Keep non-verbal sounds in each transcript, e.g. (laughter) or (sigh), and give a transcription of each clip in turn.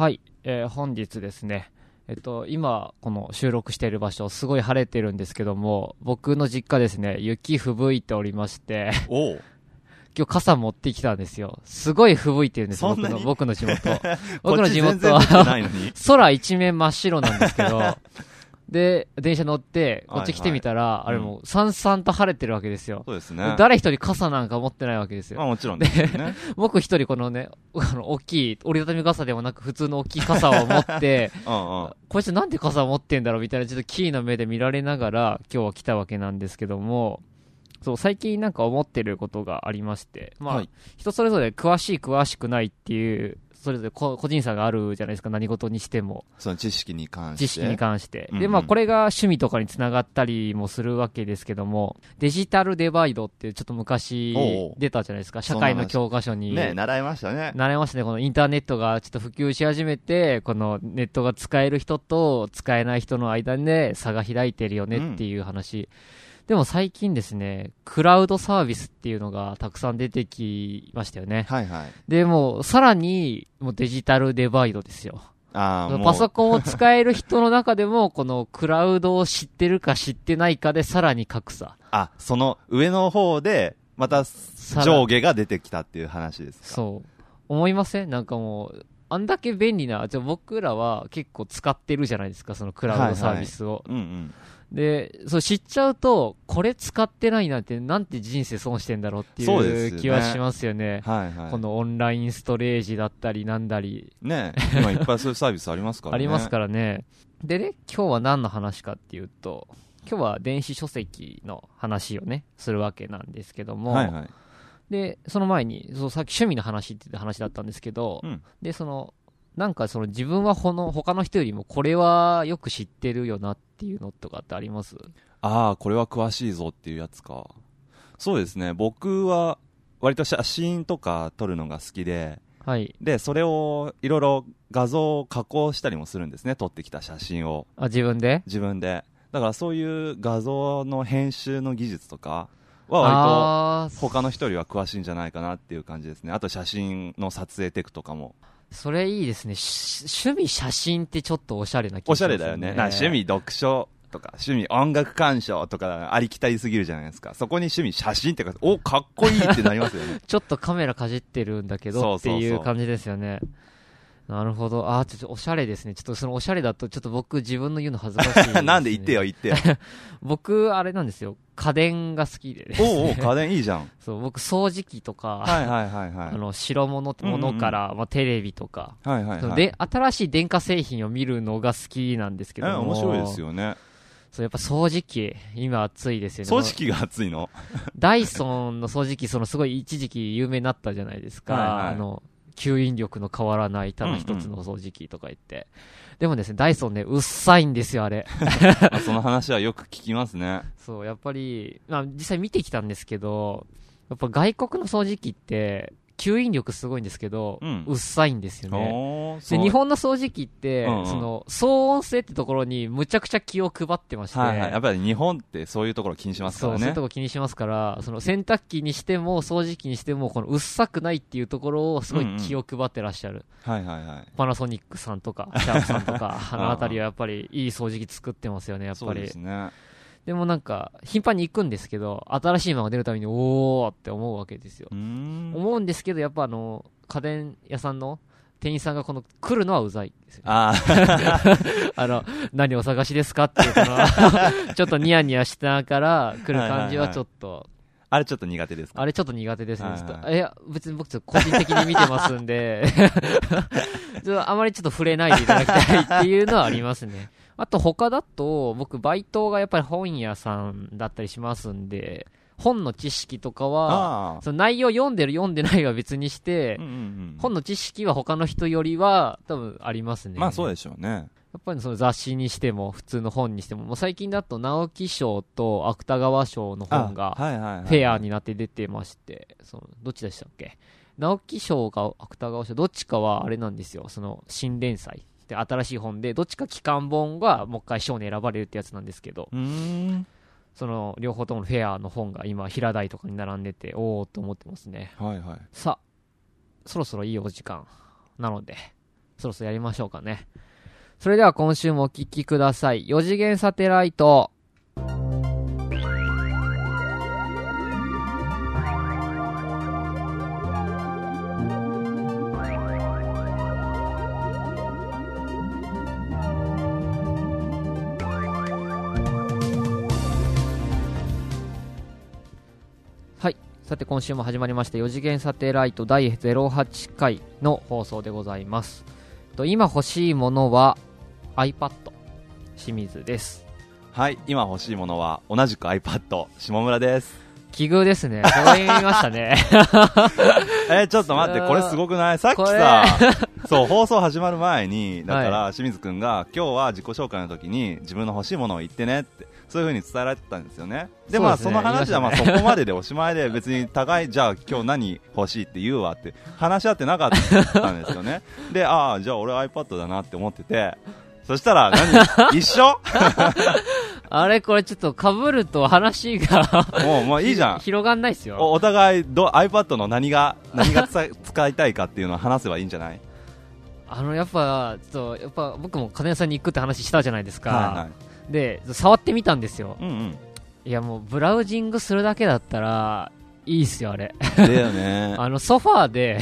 はい、えー本日ですね、えっと、今、この収録している場所、すごい晴れてるんですけども、僕の実家ですね、雪吹雪いておりまして、(laughs) 今日傘持ってきたんですよ。すごい吹雪いてるんです、僕の、(laughs) 僕の地元。こ僕の地元は (laughs) 空一面真っ白なんですけど、で、電車乗って、こっち来てみたら、はいはいあれもう、さんさんと晴れてるわけですよ。そうですね。誰一人傘なんか持ってないわけですよ。まあもちろんでね。(laughs) 僕一人このね、あの、大きい、折りたたみ傘でもなく普通の大きい傘を持って、(laughs) うんうん。こいつなんで傘を持ってんだろうみたいなちょっとキーな目で見られながら今日は来たわけなんですけども、そう、最近なんか思ってることがありまして、まあ、はい人それぞれ詳しい詳しくないっていう、それぞれ個個人差があるじゃないですか、何事にしても。その知識に関して。知識に関して。で、うんうんまあ、これが趣味とかにつながったりもするわけですけども、デジタルデバイドってちょっと昔出たじゃないですか、社会の教科書に。ね、習いましたね。習いましたね、このインターネットがちょっと普及し始めて、このネットが使える人と使えない人の間で差が開いてるよねっていう話。でも最近ですね、クラウドサービスっていうのがたくさん出てきましたよね。はいはい。で、もうさらにもうデジタルデバイドですよ。あ。パソコンを使える人の中でも、このクラウドを知ってるか知ってないかでさらに格差。あ、その上の方で、また上下が出てきたっていう話ですか？そう。思いません？なんかもう、あんだけ便利な、じゃあ僕らは結構使ってるじゃないですか、そのクラウドサービスを。うんうん。で、そう知っちゃうと、これ使ってないなんて、なんて人生損してんだろうっていう気はしますよね。はいはい。このオンラインストレージだったりなんだり、ね、今いっぱいそういうサービスありますからね。ありますからね。でね、今日は何の話かっていうと、今日は電子書籍の話をね、するわけなんですけども、はいはい。で、その前に、そうさっき趣味の話って話だったんですけど、うんで、その、なんかその自分はほの他の人よりもこれはよく知ってるよなっていうのとかってあります？ああ、これは詳しいぞっていうやつか。そうですね。僕は、割と写真とか撮るのが好きで、はい。で、それをいろいろ画像を加工したりもするんですね。撮ってきた写真を。あ、自分で？自分で。だからそういう画像の編集の技術とかは割と他の人よりは詳しいんじゃないかなっていう感じですね。あと写真の撮影テクとかも。それいいですね。し趣味写真ってちょっとおしゃれな気がおしますしゃれだよね。趣味読書とか、趣味音楽鑑賞とかありきたりすぎるじゃないですか。そこに趣味写真ってか、お、かっこいいってなりますよね。(laughs) ちょっとカメラかじってるんだけどってそうそうそういう感じですよね。なるほど。あー、ちょっとおしゃれですね。ちょっとそのおしゃれだと、ちょっと僕自分の言うの恥ずかしいね。(laughs) なんで言ってよ、言ってよ。(laughs) 僕、あれなんですよ。家電が好きでね。おうおう、家電いいじゃん。(laughs) そう、僕掃除機とか、はいはいはいはい。あの、白物ものから、まあ、テレビとか、はいはいはい。で、新しい電化製品を見るのが好きなんですけえども。面白いです。よね。そう、やっぱ掃除機、今熱いですよね。掃除機が熱いの？ダイソンの掃除機、そのすごい一時期有名になったじゃないですか。はいはいあの、吸引力の変わらないただ一つの掃除機とか言って。でもですね、ダイソンね、うっさいんですよ、あれ。あ (laughs) その話はよく聞きますね。そう、やっぱり、まあ実際見てきたんですけど、やっぱ外国の掃除機って、吸引力すごいんですけど、うんうっさいんですよね。で、日本の掃除機って、うんうんその、騒音性ってところにむちゃくちゃ気を配ってまして、はいはい。やっぱり日本ってそういうところ気にしますかそう、そういうらねと。こ気にしますから、その洗濯機にしても掃除機にしても、このうっさくないっていうところをすごい気を配ってらっしゃる。はいはいはい。パナソニックさんとか、シャープさんとか、(laughs) あのあたりはやっぱりいい掃除機作ってますよね、やっそうぱり。ですね。でもなんか、頻繁に行くんですけど、新しいものが出るために、おーって思うわけですよ。思うんですけど、やっぱあの、家電屋さんの店員さんがこの、来るのはうざいですよ。あ (laughs) あの、何お探しですかっていう、この、ちょっとニヤニヤしながら来る感じはちょっと、あれちょっと苦手ですか？あれちょっと苦手ですね。はいはいちょっといや、別に僕ちょっと個人的に見てますんで、あまりちょっと触れないでいただきたいっていうのはありますね。あと他だと、僕バイトがやっぱり本屋さんだったりしますんで、本の知識とかは。その内容読んでる読んでないは別にしてうん、うんうん。本の知識は他の人よりは多分ありますね。まあそうでしょうね。やっぱりその雑誌にしても、普通の本にしても、もう最近だと直木賞と芥川賞の本が。フェアになって出てまして、そのどっちでしたっけ？直木賞か芥川賞、どっちかはあれなんですよ、その新連載で新しい本で、どっちか期間本がもう一回賞に選ばれるってやつなんですけど。その両方ともフェアの本が今、平台とかに並んでて、おーっと思ってますね。はいはい。さあ、そろそろいいお時間なので、そろそろやりましょうかね。それでは今週もお聴きください。4次元サテライト。さて今週も始まりました4次元サテライト第08回の放送でございます。と今欲しいものは iPad 清水です。はい、今欲しいものは同じく iPad、下村です。奇遇ですね。(laughs) 揃いましたね。(laughs) えーちょっと待って、これすごくない？さっきこさ、(laughs) そう、放送始まる前に、だから、清水くんが、今日は自己紹介の時に、自分の欲しいものを言ってねって、そういう風に伝えられてたんですよね。で、まあ、その話はまあ、そこまででおしまいで、別に互い、じゃあ今日何欲しいって言うわって、話し合ってなかったんですよね。(laughs) で、ああ、じゃあ俺 iPad だなって思ってて、そしたら何、(laughs) 一緒？(laughs) あれ？これちょっと被ると話がもう、もういいじゃん。広がんないっすよ。おお互いど iPad の何が何が使いたいかっていうのを話せばいいんじゃない？あの、やっぱ、ちょっと、やっぱ僕も家電屋さんに行くって話したじゃないですか。はで、触ってみたんですよ。いはいうんいやもう、ブラウジングするだけだったら、いいっすよ、あれ。うんだよねあ (laughs) あの、ソファーで、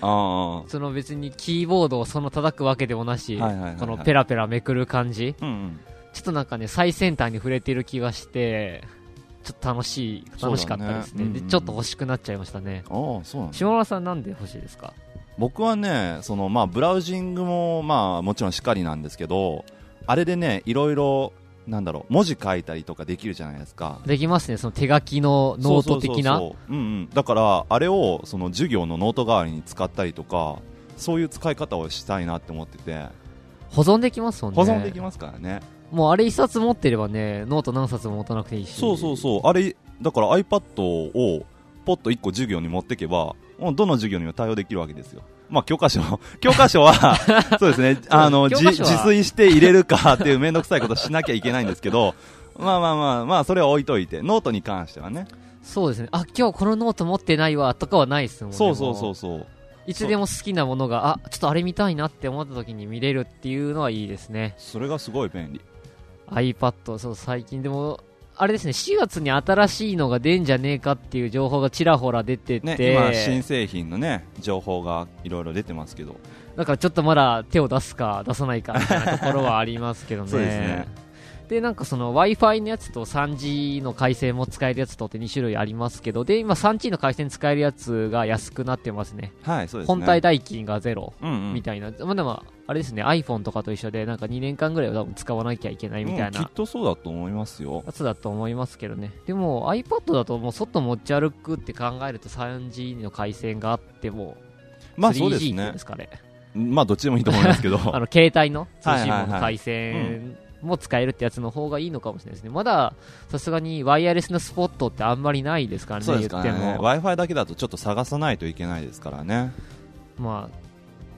あ (laughs) その別にキーボードをその叩くわけでもなし、はいはいこのペラペラめくる感じ。うんうんちょっとなんかね、最先端に触れてる気がして、ちょっと楽しい、楽しかったですね。ねうんうんで、ちょっと欲しくなっちゃいましたね。そうなんだ下村さんなんで欲しいですか？僕はねそのまあブラウジングもまあもちろんしっかりなんですけどあれでねいろいろなんだろう文字書いたりとかできるじゃないですか。できますね、その手書きのノート的な。だからあれをその授業のノート代わりに使ったりとかそういう使い方をしたいなって思ってて。保存できますもんね。保存できますからね。もうあれ一冊持ってればね、ノート何冊も持たなくていいし。そうそうそう。あれだから iPad をポッと1個授業に持ってけばもうどの授業にも対応できるわけですよまあ教科書。(laughs) 教科書は (laughs) そうですね。あの自炊して入れるかっていう面倒くさいことしなきゃいけないんですけど (laughs) まあまあまあまあそれは置いといてノートに関してはね。そうですね。あ、今日このノート持ってないわ、とかはないですもんね。そうそうそうそう。いつでも好きなものが、あ、ちょっとあれ見たいなって思った時に見れるっていうのはいいですね。それがすごい便利。iPad、そう、最近でも、あれですね、4月に新しいのが出んじゃねえかっていう情報がちらほら出てて、ね今新製品のね情報がいろいろ出てますけどだからちょっとまだ手を出すか出さないかみたいなところはありますけどね。(laughs) そうですねで、なんかその Wi-Fi のやつと 3G の回線も使えるやつとって2種類ありますけど、で、今 3G の回線使えるやつが安くなってますね。はいそうですね本体代金がゼロうんうんみたいな。まあでも、あれですね、iPhone とかと一緒で、なんか2年間ぐらいは多分使わなきゃいけないみたいなうんきっとそうだと思いますよやつだと思いますけどね。でも iPad だともう外持ち歩くって考えると 3G の回線があっても、まあそう 3G ですねですかね。まあどっちでもいいと思いますけど (laughs) あの、携帯の通信網の回線も使えるってやつの方がいいのかもしれないですね。まだ、さすがにワイヤレスのスポットってあんまりないですからね、そうですか言ってねも。w i f i だけだとちょっと探さないといけないですからねまあ、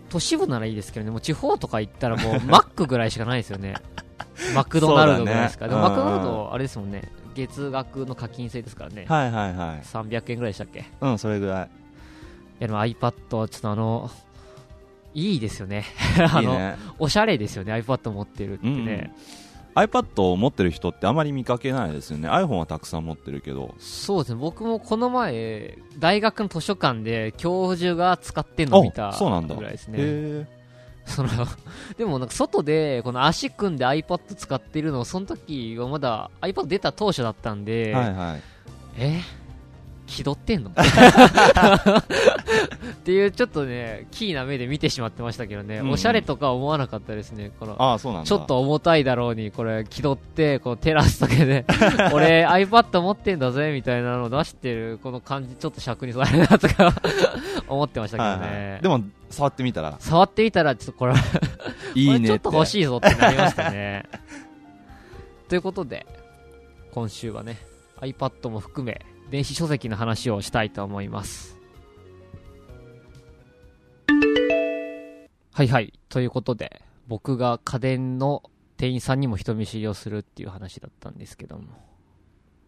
都市部ならいいですけどね、もう地方とか行ったらもう、(laughs) マックぐらいしかないですよね。(laughs) マクドナルドぐらいですか。でもマクドナルド、あれですもんね、月額の課金制ですからね。はいはいはい300円ぐらいでしたっけ？いうんそれぐらいや、でも iPad、ちょっとあの、いいですよね。あの、いいね。(laughs) おしゃれですよね、iPad 持ってるってね。iPad を持ってる人ってあまり見かけないですよね。iPhone はたくさん持ってるけど。そうですね、僕もこの前、大学の図書館で教授が使ってんのを見たあそうなんだ。ぐらいですね。へその、(laughs) でもなんか外で、この足組んで iPad 使ってるの、その時はまだ iPad 出た当初だったんで、えはいはい。え？気取ってんの？っていうちょっとね、キーな目で見てしまってましたけどね、うん。うんおしゃれとか思わなかったですね。このああそうなんだ。ちょっと重たいだろうに、これ気取って、このテラスとかで、(laughs) 俺 iPad 持ってんだぜ、みたいなのを出してる、この感じちょっと尺にされるなとか思ってましたけどね。はいはい。でも触ってみたら？触ってみたら、ちょっとこれ、いいねちょっと欲しいぞってなりましたね。(laughs) ということで、今週はね、iPad も含め、電子書籍の話をしたいと思います。はいはい。ということで、僕が家電の店員さんにも人見知りをするっていう話だったんですけども。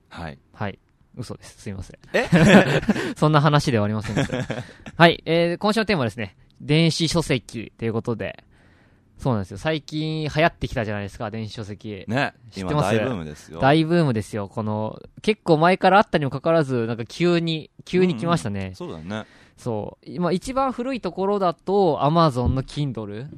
はいはい。嘘です。すいません。え？(laughs) そんな話ではありません。はい。えー、今週のテーマはですね、電子書籍ということで、そうなんですよ。最近流行ってきたじゃないですか、電子書籍。ね。知ってます？今大ブームですよ。大ブームですよ。この、結構前からあったにもかかわらず、なんか急に、急に来ましたね。そうだね。そう。今、一番古いところだと、アマゾンの Kindle。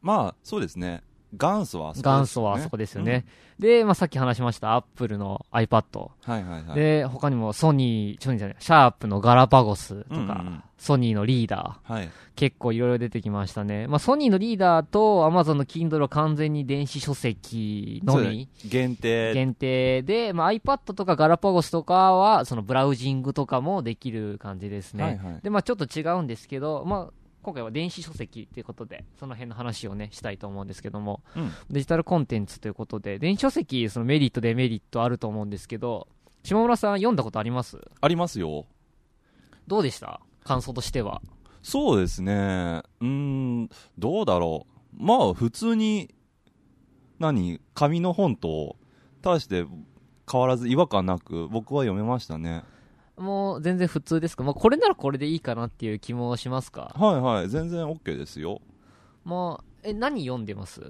まあ、そうですね。元祖はあそこですよね元祖はあそこですよね。で、まあ、さっき話しました、アップルの iPad。うんはいはいはい。で、他にもソニー、ソニーじゃない、シャープのガラパゴスとか、うんうんうんソニーのリーダー。はい。結構いろいろ出てきましたね。まあ、ソニーのリーダーと Amazon の Kindle は完全に電子書籍のみ限定。限定で、まあ、iPad とかガラパゴスとかは、そのブラウジングとかもできる感じですね。はいはいで、まあ、ちょっと違うんですけど、まあ、今回は電子書籍ということで、その辺の話をね、したいと思うんですけども、うん。デジタルコンテンツということで、電子書籍、そのメリット、デメリットあると思うんですけど、下村さん読んだことあります？ありますよ。どうでした？感想としては。そうですね。うーん、どうだろう。まあ、普通に、何、紙の本と、大して変わらず違和感なく、僕は読めましたね。もう全然普通ですか？まあ、これならこれでいいかなっていう気もしますか？はいはい、全然 OK ですよ。まあ、え、何読んでます？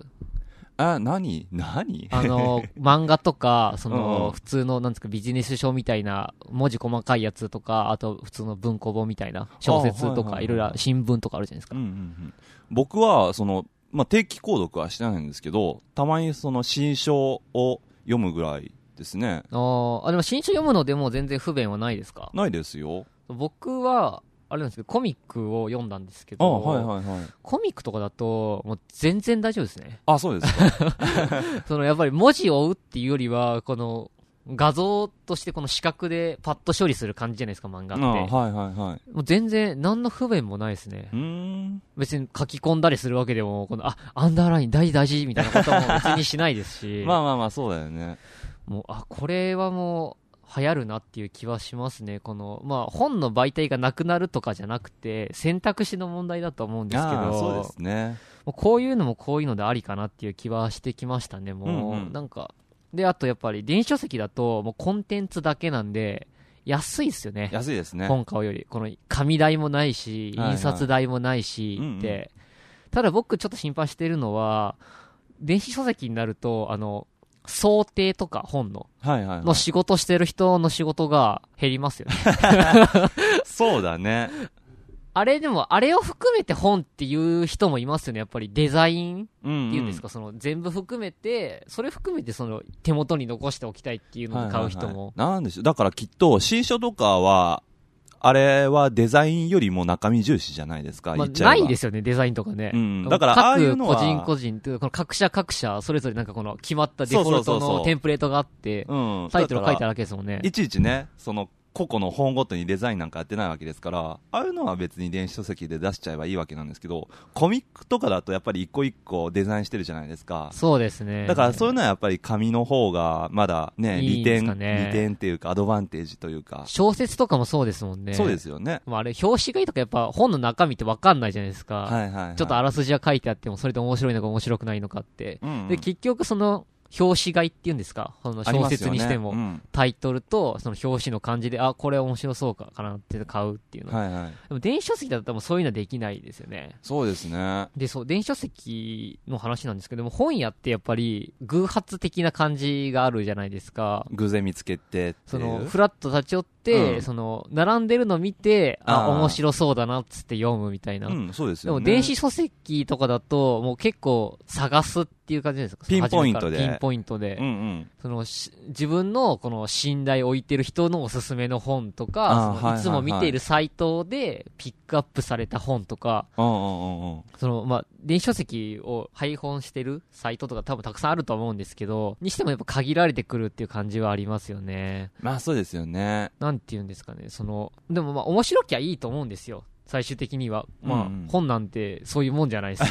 あ、何？何？あの、(laughs) 漫画とか、その、ん普通の、なんですか、ビジネス書みたいな、文字細かいやつとか、あと、普通の文庫本みたいな、小説とか、いろいろ新聞とかあるじゃないですか。うん。うんうん。僕は、その、まあ、定期購読はしてないんですけど、たまにその新書を読むぐらいですね。あーあ、でも新書読むのでも全然不便はないですか？ないですよ。僕は、あれなんですけど、コミックを読んだんですけあ、ど、はいはいはい。コミックとかだと、もう全然大丈夫ですね。あ、そうですか。(laughs) その、やっぱり文字を追うっていうよりは、この、画像としてこの視覚でパッと処理する感じじゃないですか、漫画って。あはいはいはい。もう全然、何の不便もないですねう。ーん。別に書き込んだりするわけでも、この、あ、アンダーライン大事大事みたいなことも別にしないですし、(laughs) まあまあまあ、そうだよね。もう、あ、これはもう、流行るなっていう気はしますね。この、まあ、本の媒体がなくなるとかじゃなくて、選択肢の問題だと思うんですけど、そうですね。もうこういうのもこういうのでありかなっていう気はしてきましたね、もう。うんうんなんか、で、あとやっぱり電子書籍だと、もうコンテンツだけなんで、安いですよね。安いですね。本買うより。この紙代もないし、印刷代もないし、って。ただ僕ちょっと心配してるのは、電子書籍になると、あの、想定とか本の、はいはい、はい。の仕事してる人の仕事が減りますよね。(laughs) そうだね。あれでも、あれを含めて本っていう人もいますよね。やっぱりデザイン。っていうんですか、その全部含めて、それ含めてその手元に残しておきたいっていうのを買う人も。はいはいはいなんでしょう。だからきっと、新書とかは、あれはデザインよりも中身重視じゃないですか。まあ、ないですよね、デザインとかね。うんだからああいうのは各個人個人っていうか、この各社各社、それぞれなんかこの決まったデフォルトのテンプレートがあって、うん。タイトル書いてあるだけですもんねら。いちいちね、その、個々の本ごとにデザインなんかやってないわけですから、ああいうのは別に電子書籍で出しちゃえばいいわけなんですけど、コミックとかだとやっぱり一個一個デザインしてるじゃないですか。そうですね。だからそういうのはやっぱり紙の方がまだね、いい利点、利点っていうかアドバンテージというか、小説とかもそうですもんね。そうですよね。まああれ、表紙がいいとかやっぱ本の中身ってわかんないじゃないですか。はいはい、はい。ちょっとあらすじは書いてあっても、それで面白いのか面白くないのかって。うんうんで、結局その、表紙買いっていうんですか？その小説にしても、うんタイトルとその表紙の感じで、あ、これ面白そうかかなって買うっていうの。はいはい。でも電子書籍だったらそういうのはできないですよね。そうですね。で、そう、電子書籍の話なんですけども、本屋ってやっぱり偶発的な感じがあるじゃないですか。偶然見つけて。その、フラッと立ち寄って、うんその、並んでるの見て、あ、面白そうだなっつって読むみたいな。うん、そうですでも。電子書籍とかだと、もう結構探すっていう感じですか？ピンポイントでピンポイントで。うんうん。そのし、自分のこの信頼を置いてる人のおすすめの本とあか、いつも見ているサイトでピックアップされた本とか。その、まあ、電子書籍を配本してるサイトとか多分たくさんあると思うんですけど、にしてもやっぱ限られてくるっていう感じはありますよね。まあそうですよね。なんて言うんですかね、その、でもまあ面白きゃいいと思うんですよ。最終的には。まあ、うんうん本なんてそういうもんじゃないです。(laughs)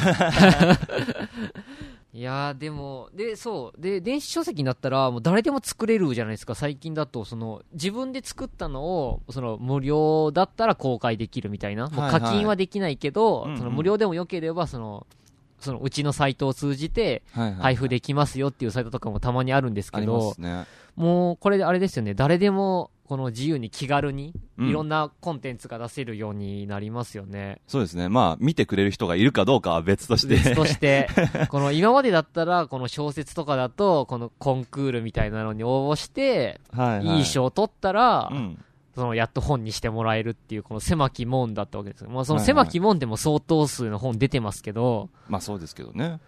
いやー、でも、で、そう。で、電子書籍になったら、もう誰でも作れるじゃないですか。最近だと、その、自分で作ったのを、その、無料だったら公開できるみたいな。はいはい課金はできないけど、うんうんその、無料でも良ければ、その、その、うちのサイトを通じて、はいはい。配布できますよっていうサイトとかもたまにあるんですありまけど、すね。もう、これであれですよね、誰でもこの自由に気軽に、うんいろんなコンテンツが出せるようになりますよね。そうですね。まあ、見てくれる人がいるかどうかは別として。別として、(laughs) この今までだったら、この小説とかだと、このコンクールみたいなのに応募して、はい、はい。いい賞を取ったら、うん。そのやっと本にしてもらえるっていう、この狭き門だったわけですよ。まあそのはいはい狭き門でも相当数の本出てますけど、まあそうですけどね。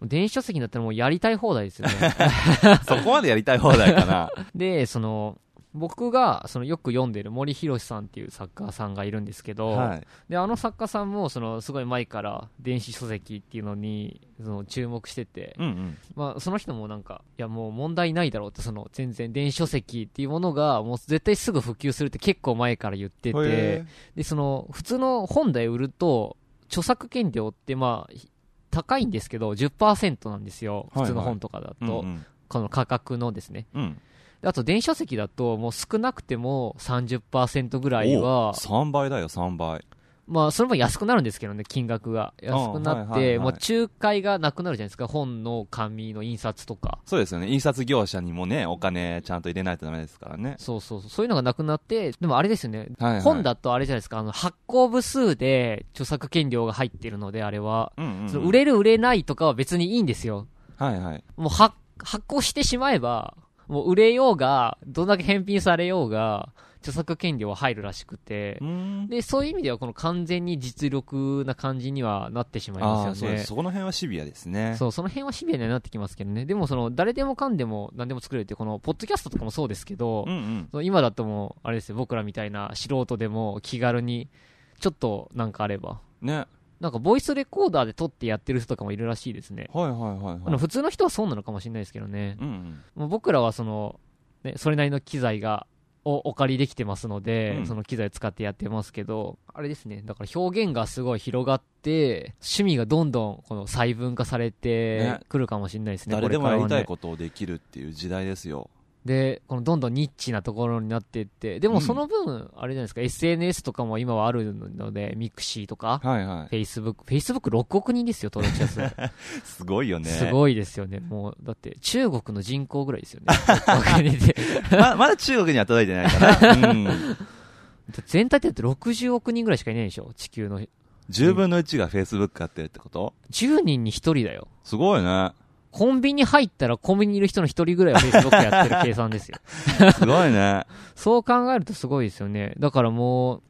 電子書籍だったらもうやりたい放題ですよね。(laughs) そこまでやりたい放題かな。(laughs) で、その、僕が、そのよく読んでる森博さんっていう作家さんがいるんですけど、はい。で、あの作家さんも、その、すごい前から電子書籍っていうのに、その、注目してて、うんうん。まあ、その人もなんか、いや、もう問題ないだろうって、その、全然電子書籍っていうものが、もう絶対すぐ普及するって結構前から言っててへ、で、その、普通の本で売ると、著作権料って、まあ、高いんですけど、10%なんですよ。はいはい普通の本とかだと、うんうん。この価格のですね。うん。であと、電子書籍だと、もう少なくても30%ぐらいはお、3倍だよ、3倍。まあ、それも安くなるんですけどね、金額が。安くなって、もう仲介がなくなるじゃないですか、本の紙の印刷とか。そうですよね。印刷業者にもね、お金ちゃんと入れないとダメですからね。そうそうそう、そういうのがなくなって、でもあれですよね、はい、はい。本だとあれじゃないですか、あの、発行部数で著作権料が入ってるので、あれは。うんうん、うん。その売れる売れないとかは別にいいんですよ。はいはい。もう発、発行してしまえば、もう売れようが、どんだけ返品されようが、著作権料は入るらしくてう、ん。で、そういう意味ではこの完全に実力な感じにはなってしまいますよねそこの辺はシビアですね。そう、その辺はシビアにはなってきますけどね。でもその、誰でもかんでも何でも作れるって、この、ポッドキャストとかもそうですけど、うんうん。今だともう、あれですよ、僕らみたいな素人でも気軽に、ちょっとなんかあれば。ね。なんか、ボイスレコーダーで撮ってやってる人とかもいるらしいですね。はいはいはいあはい。の普通の人はそうなのかもしれないですけどね。うんうん。もう僕らはその、ね、それなりの機材が、をお借りできてますので、うんその機材を使ってやってますけど、あれですね、だから表現がすごい広がって、趣味がどんどんこの細分化されてねくるかもしれないですね、誰でもやりたいことをできるっていう時代ですよ。で、このどんどんニッチなところになっていって、でうんもその分、あれじゃないですか、SNS とかも今はあるので、 mixi とか、はいは Facebook、Facebook 6億人ですよ、登録者数。い。(laughs) すごいよね。すごいですよね。もう、だって、中国の人口ぐらいですよね。6億人でままだ中国には届いてないかな。うん。(laughs) 全体って60億人ぐらいしかいないでしょ地球の。10分の1が Facebook やってるってこと？10人に1人だよ。すごいね。コンビニ入ったらコンビニにいる人の1人ぐらいは Facebook やってる計算ですよ。すごいね。(laughs) そう考えるとすごいですよね。だからもう、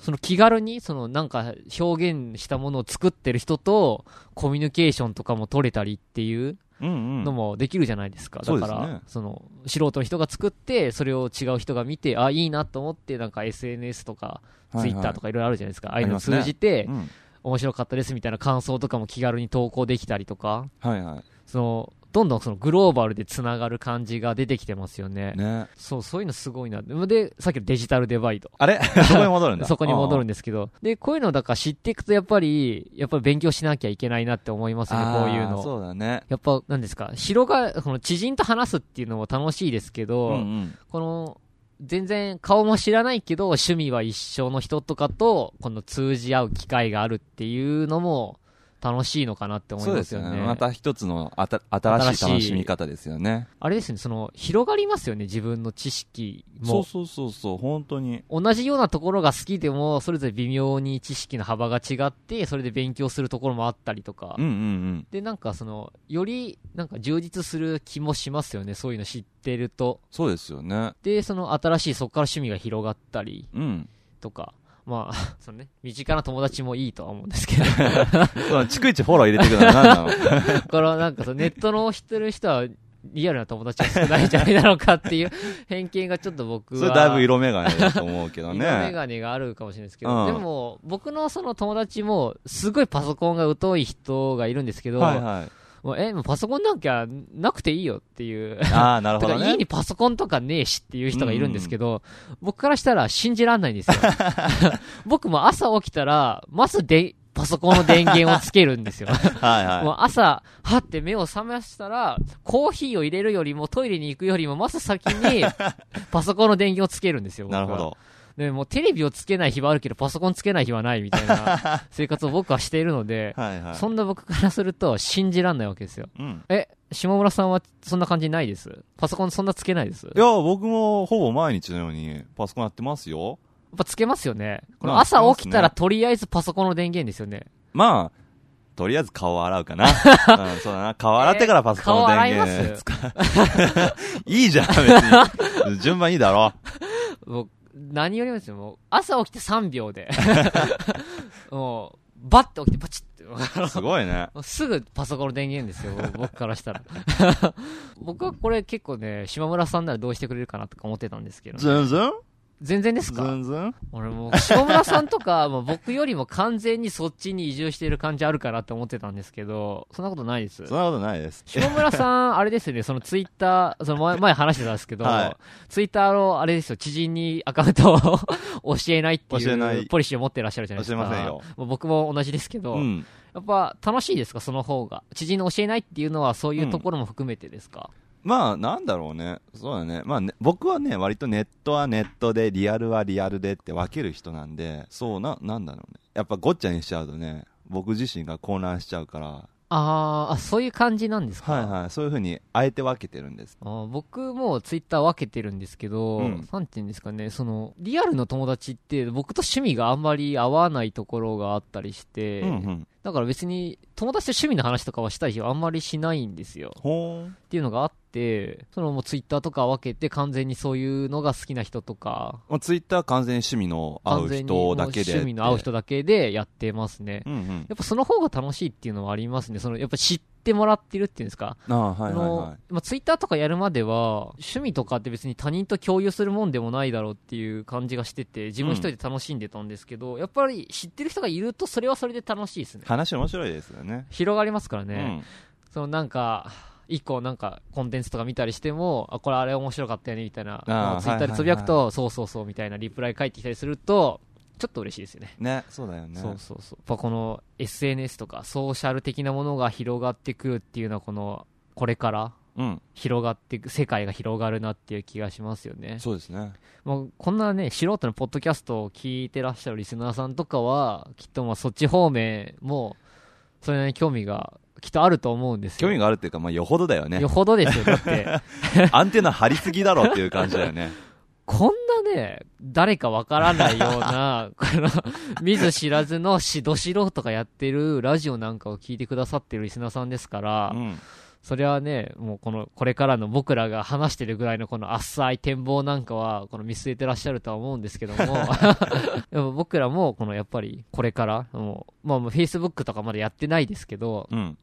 その気軽に、そのなんか表現したものを作ってる人とコミュニケーションとかも取れたりっていううんうん。のもできるじゃないですか。そうですねだから、その素人の人が作って、それを違う人が見て、あ、いいなと思って、なんか SNS とか、はいはい Twitter とかいろいろあるじゃないですか。ああいうのをありますね通じて、うん。面白かったですみたいな感想とかも気軽に投稿できたりとか、はいはその、どんどんそのグローバルで繋がる感じが出てきてますよね。い。ね。そう、そういうのすごいな。で、さっきのデジタルデバイド。あれ？(laughs) そこに戻るんだ。そこに戻るんでですけど。で、こういうのだから知っていくとやっぱり、やっぱり勉強しなきゃいけないなって思いますね、こういうの。そうだね。やっぱ、なんですか、広が、この知人と話すっていうのも楽しいですけど、うんうん。この、全然顔も知らないけど、趣味は一緒の人とかと、この通じ合う機会があるっていうのも楽しいのかなって思いまよね。ですすよね。また一つのあた新しい楽しみ方ですよね。あれですね、その、広がりますよね、自分の知識も。そうそうそうそう、本当に。同じようなところが好きでも、それぞれ微妙に知識の幅が違って、それで勉強するところもあったりとか。うんうんうん。で、なんかその、より、なんか充実する気もしますよね、そういうの知ってると。そうですよね。で、その新しいそこから趣味が広がったりうん。まあ、(laughs) そのね、身近な友達もいいとは思うんですけど。(laughs) 逐一フォロー入れてくるのは何なの？だからなんかそのネットの知ってる人は、リアルな友達が少ないんじゃないだろうかっていう偏見がちょっと僕は。それだいぶ色眼鏡だと思うけど (laughs) 色眼ね。鏡があるかもしれないですけど、うんでも、僕のその友達も、すごいパソコンが疎い人がいるんですけど、はいはい。もうえ、もうパソコンなんかなくていいよっていう。ああ、なるほどね。(laughs) 家にパソコンとかねえしっていう人がいるんですけど、僕からしたら信じらんないんですよ。(laughs) (laughs) 僕も朝起きたら、まずで、パソコンの電源をつけるんですよ。はいはい。もう朝、はって目を覚ましたら、コーヒーを入れるよりもトイレに行くよりも、まず先に、パソコンの電源をつけるんですよ。なるほど。でもうテレビをつけない日はあるけど、パソコンつけない日はないみたいな (laughs) 生活を僕はしているので、はいはい。そんな僕からすると信じらんないわけですよ。うん。え、下村さんはそんな感じないです？パソコンそんなつけないです？やっいや、僕もほぼ毎日のようにパソコンやってますよ。ぱつけますよね。このまあ朝起きたらとりあえずパソコンの電源ですよね。まあ、とりあえず顔を洗うかな。(laughs) うん、そうだな。顔洗ってからパソコンの電源使う。(laughs) いいじゃん、別に。順番いいだろ。もう、何よりもですよ、もう、朝起きて3秒で。(laughs) もう、バッて起きてパチッて。すごいね。(laughs) すぐパソコンの電源ですよ、僕からしたら。(laughs) 僕はこれ結構ね、島村さんならどうしてくれるかなとか思ってたんですけど、ずんずん全然ですずか？んずん俺もう、島村さんとか、(laughs) もう僕よりも完全にそっちに移住している感じあるかなって思ってたんですけど、そんなことないですそん。なことないです。下村さん、あれですよね、そのツイッター、その前 (laughs) 前話してたんですけど、はいツイッターの、あれですよ、知人にアカウントを (laughs) 教えないっていいうポリシーを持ってらっしゃるじゃないですか。教えませんよもう僕も同じですけど、うん。やっぱ楽しいですか、その方が？知人の教えないっていうのはそういうところも含めてですか、まあ、なんだろうね。そうだね。まあね、僕はね、割とネットはネットで、リアルはリアルでって分ける人なんで、そうな、なんだろうね。やっぱごっちゃにしちゃうとね、僕自身が混乱しちゃうから、あーあ、そういう感じなんですか？はいはい。そういうふうに、あえて分けてるんです。あー僕もツイッター分けてるんですけど、うんなんて言うんですかね、その、リアルの友達って僕と趣味があんまり合わないところがあったりして、うんうん。だから別に友達と趣味の話とかはしたい日はあんまりしないんですよ。っていうのがあって、そのもうツイッターとか分けて完全にそういうのが好きな人とか、まあ、ツイッター完全に趣味の合う人だけで。趣味の合う人だけでやってますね。うんうん。やっぱその方が楽しいっていうのはありますね。そのやっぱ知ってもらってるっていうんですか？ああ、はいはいあのはい。まあ、ツイッターとかやるまでは、趣味とかって別に他人と共有するもんでもないだろうっていう感じがしてて、自分一人で楽しんでたんですけど、やっぱり知ってる人がいるとそれはそれで楽しいですね。話面白いですよね。広がりますからね。うん。そのなんか、一個なんかコンテンツとか見たりしても、あ、これあれ面白かったよねみたいな、ツイッターでつぶやくと、そうそうそうみたいなリプライ返ってきたりすると、ちょっと嬉しいですよね。ね、そうだよね。そうそうそう。やっぱこの SNS とかソーシャル的なものが広がってくるっていうのはこの、これからうん。広がっていく、世界が広がるなっていう気がしますよね。そうですね。もうこんなね、素人のポッドキャストを聞いてらっしゃるリスナーさんとかは、きっとまあそっち方面も、それなりに興味がきっとあると思うんですよ。興味があるっていうか、まあ、よほどだよねよ。ほどですよ。だって、アンテナ張りすぎだろっていう感じだよね。こんなね、誰かわからないような、(laughs) この、見ず知らずのしどしろとかやってるラジオなんかを聞いてくださってるリスナーさんですから、うん。それはね、もうこの、これからの僕らが話してるぐらいのこの浅い展望なんかは、この見据えてらっしゃるとは思うんですけども、(laughs) (laughs) でも僕らも、このやっぱり、これから、もう、まあ Facebook とかまだやってないですけど、うん。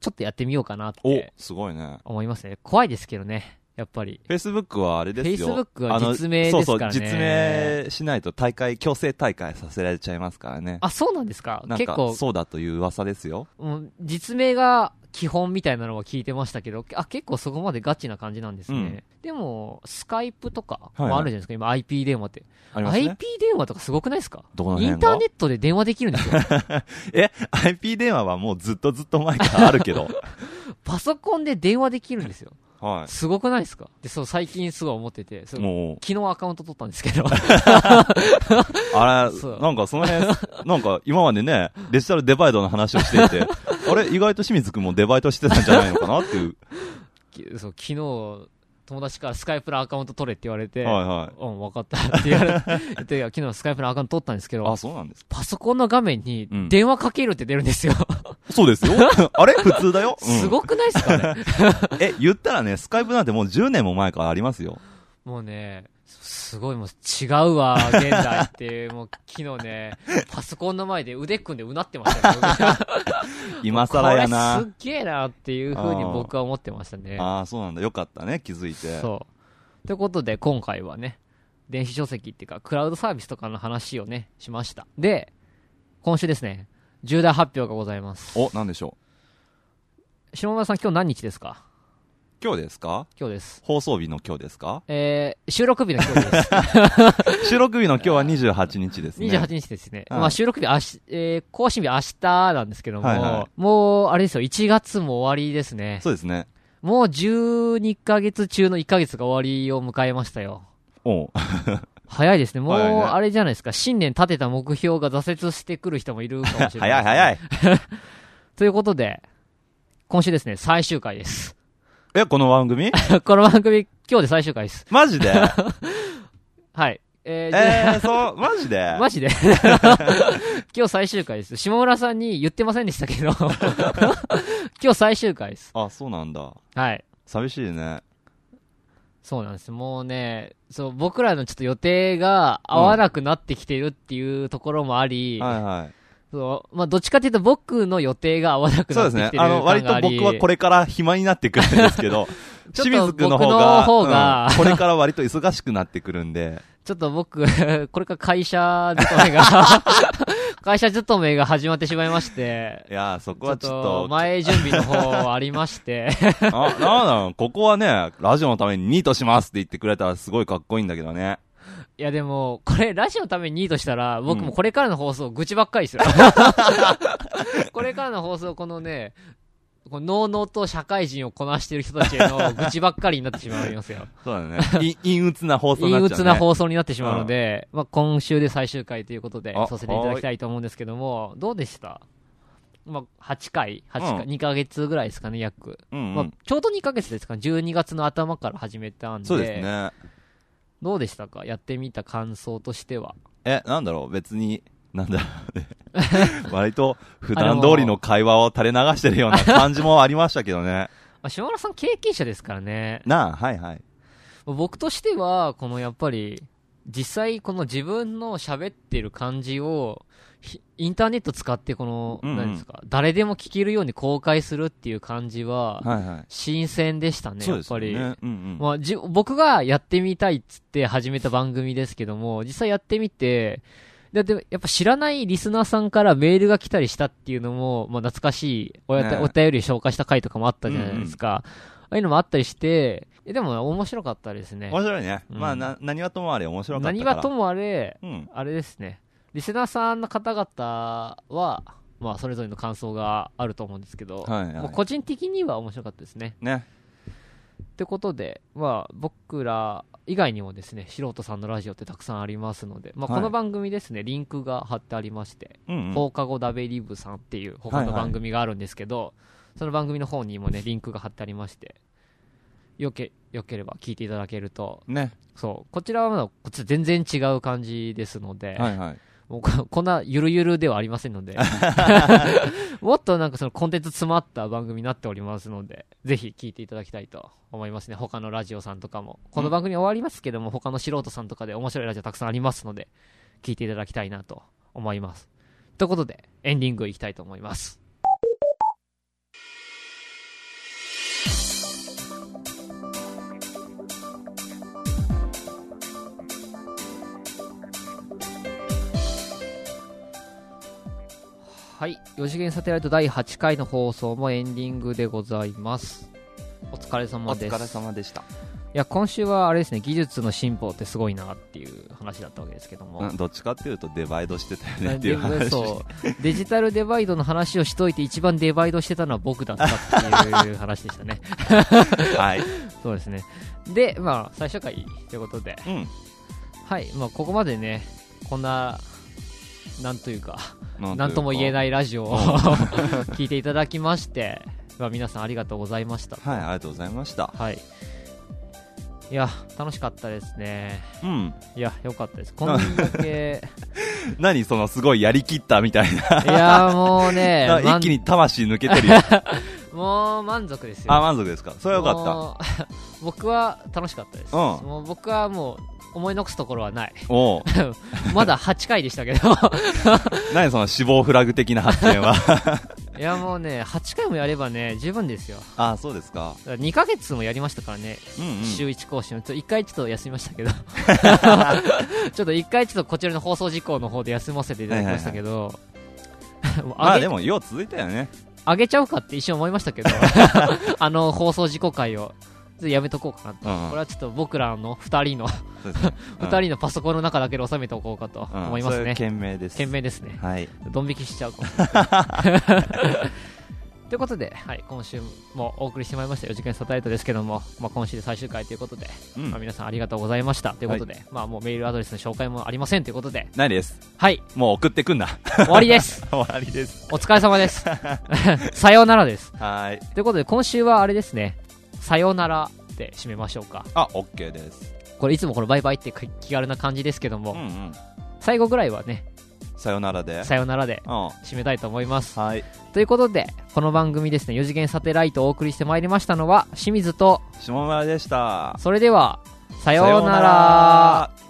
ちょっとやってみようかなっおて、すごいね。思いますね。怖いですけどね、やっぱり。Facebook はあれですよ。Facebook は実名ですからねそうそう、実名しないと大会、強制大会させられちゃいますからね。あ、そうなんですか？結構、そうだという噂ですよ。うん実名が基本みたいなのは聞いてましたけど、あ、結構そこまでガチな感じなんですね。うんでも、スカイプとかはいはいもあるじゃないですか、今 IP 電話って。ね。IP 電話とかすごくないですか？インターネットで電話できるんですよ。(laughs) え、IP 電話はもうずっとずっと前からあるけど。(laughs) パソコンで電話できるんですよ。はすごくないですか？で、そう、最近すごい思ってて、そうい。もう、昨日アカウント取ったんですけど、(laughs) あれ、なんかその辺、なんか今までね、デジタルデバイドの話をしていて、(laughs) あれ、意外と清水くんもデバイドしてたんじゃないのかなっていう。きそう昨日、友達からスカイプのアカウント取れって言われて、はいはい。うん、分かったって言われて、(laughs) 昨日スカイプのアカウント取ったんですけどあ、、そうなんです。パソコンの画面にうん電話かけるって出るんですよ。そうですよ。(laughs) あれ？普通だよ。うんすごくないですかね？(laughs) え、言ったらね、スカイプなんてもう10年も前からありますよ。もうね、すごいもう違うわ、現代って、もう昨日ね、(laughs) パソコンの前で腕組んでうなってましたよ。今更やなすっ。げえなっていう風に僕は思ってましたね。ああ、そうなんだ。よかったね、気づいて。そう。ということで、今回はね、電子書籍っていうか、クラウドサービスとかの話をね、しました。で、今週ですね、重大発表がございます。お、なんでしょ下村さん今日何日ですか？う。今日ですか？今日です。放送日の今日ですか？えー、収録日の今日です。(laughs) 収録日の今日は28日ですね。28日ですね。はいまあ収録日、あし、えー、更新日明日なんですけども、はいはもう、あれですよ、1月も終わりですね。そうですね。もう12ヶ月中の1ヶ月が終わりを迎えましたよ。おう早いですね。もう、早いねあれじゃないですか、新年立てた目標が挫折してくる人もいるかもしれない、早い早い。い。(laughs) ということで、今週ですね、最終回です。え、この番組？(laughs) この番組、今日で最終回です。マジで？(laughs) はい。えー、でえー、そう、マジで？マジで？今日最終回です。下村さんに言ってませんでしたけど、今日最終回です。あ、そうなんだ。はい。寂しいね。そうなんです。もうね、そう、僕らのちょっと予定が合わなくなってきてるっていうところもあり、はいはい。そう、まあ、どっちかっていうと僕の予定が合わなくそうですね。なってきてるあの、割と僕はこれ、れから暇になってくるんですけど、(laughs) ちょっと清水くんの方が、方がうんこれから割と忙しくなってくるんで、(laughs) ちょっと僕、これから会社勤めが、会社勤めが始まってしまいまして、いやー、そこはちょっとと、前準備の方ありまして、(laughs) あ、なんだろう、ここはね、ラジオのためにニートしますって言ってくれたらすごいかっこいいんだけどね。いやでも、これラジオのためにニートしたら、僕もこれからの放送愚痴ばっかりですよ。(laughs) これからの放送、このね、この々と社会人をこなしてる人たちへの (laughs) 愚痴ばっかりになってしまいますよ。そうだね。い (laughs) 陰鬱な放送になっちゃう、ね。陰鬱な放送になってしまうので、まあ今週で最終回ということで、あさせていただきたいと思うんですけども、どうでした？まあ、8回 ?8 回、うん2ヶ月ぐらいですかね、約。まあうんうん。、ちょうど2ヶ月ですか？ね、12月の頭から始めたんで、そうですね。どうでしたか？やってみた感想としては。え、なんだろう、別に、なんだろうね。(laughs) 割と、普段通りの会話を垂れ流してるような感じもありましたけどね。まあ、島村さん経験者ですからね。なあ、はいはい。僕としては、このやっぱり、実際この自分の喋ってる感じを、ひインターネット使ってこの、うんうん何ですか、誰でも聞けるように公開するっていう感じは、はいはい。新鮮でしたね、やっぱり。ね。うんうん。まあ、じ僕がやってみたいっつって始めた番組ですけども、実際やってみて、だってやっぱ知らないリスナーさんからメールが来たりしたっていうのも、まあ、懐かしいおねお便り紹介した回とかもあったじゃないですか。ああいうのもあったりして、えでも面白かったですね。面白いね。うんまあ、な、何はともあれ面白かった。何はともあれ、うん。あれですね。リスナーさんの方々は、まあ、それぞれの感想があると思うんですけど、はいはいもう個人的には面白かったですね。ね。ってことで、まあ、僕ら以外にもですね、素人さんのラジオってたくさんありますので、まあ、はいこの番組ですね、リンクが貼ってありまして、うんうん。放課後ダベリブさんっていう他の番組があるんですけど、その番組の方にもね、リンクが貼ってありまして、よけ、よければ聞いていただけると、ね。そう、こちらはまだ、こっち全然違う感じですので、はいはい。もうここんなゆるゆるではありませんので、(laughs) もっとなんかそのコンテンツ詰まった番組になっておりますので、ぜひ聞いていただきたいと思いますね。他のラジオさんとかも。この番組終わりますけども、他の素人さんとかで面白いラジオたくさんありますので、聞いていただきたいなと思います。ということで、エンディングいきたいと思います。はい。4次元サテライト第8回の放送もエンディングでございます。お疲れ様です。お疲れ様でした。いや、今週はあれですね、技術の進歩ってすごいなっていう話だったわけですけども。うんどっちかっていうとデバイドしてたよねってでいう話。そうデジタルデバイドの話をしといて一番デバイドしてたのは僕だったっていう話でしたね。(laughs) はい。そうですね。で、まあ、最初回ということで、うん。はい、まあ、ここまでね、こんな、なんというか、ななんとも言えい。ないラジオをうん (laughs) 聞いていただきまして、まあ、皆さんありがとうございました。はい、ありがとうございました。はい。いや、楽しかったですね。うん。いや、よかったです。こんだけ、(laughs) 何そのすごいやりきったみたいな。いや、もうね、(laughs) 一気に魂抜けてるよ。もう満足ですよ。あ、満足ですか？それはよかっもう僕は楽しかったです。うんもう僕はもう思い残すところはない。(laughs) まだ8回でしたけど。(laughs) 何その死亡フラグ的な発言は。(laughs) いやもうね、8回もやればね、十分ですよ。あ、そうですか。2ヶ月もやりましたからね、うんうん。週1更新。ちょ1回ちょっと休みましたけど。ちょっと1回ちょっとこちらの放送事項の方で休ませていただきましたけど、もうまあ上げでも、よう続いたよね。上げちゃうかって一瞬思いましたけど、あの放送事故回を。ちょっとやめとこうかなと。うんうんこれはちょっと僕らの2人の、そうですね (laughs) 2人のパソコンの中だけで収めておこうかとうん思いますね。それ懸命です。懸命ですね。はい。ドン引きしちゃうかも。(laughs) ということで、はい、今週もお送りしてまいりました4時間サタイトですけども、まあ、今週で最終回ということで、うんまあ、皆さんありがとうございましたということで、まあ、もうメールアドレスの紹介もありませんということで、ないです。はい、もう送ってくんな。終わりです。(laughs) 終わりです。お疲れ様です。さようならです。はい。ということで、今週はあれですね、さよならで締めましょうか。あ、OK です。これいつもこのバイバイって気軽な感じですけども、うんうん。最後ぐらいはね、さよならで。さよならでうん。締めたいと思います。はい。ということで、この番組ですね、4次元サテライトをお送りしてまいりましたのは、清水と、下村でした。それでは、ささようなら。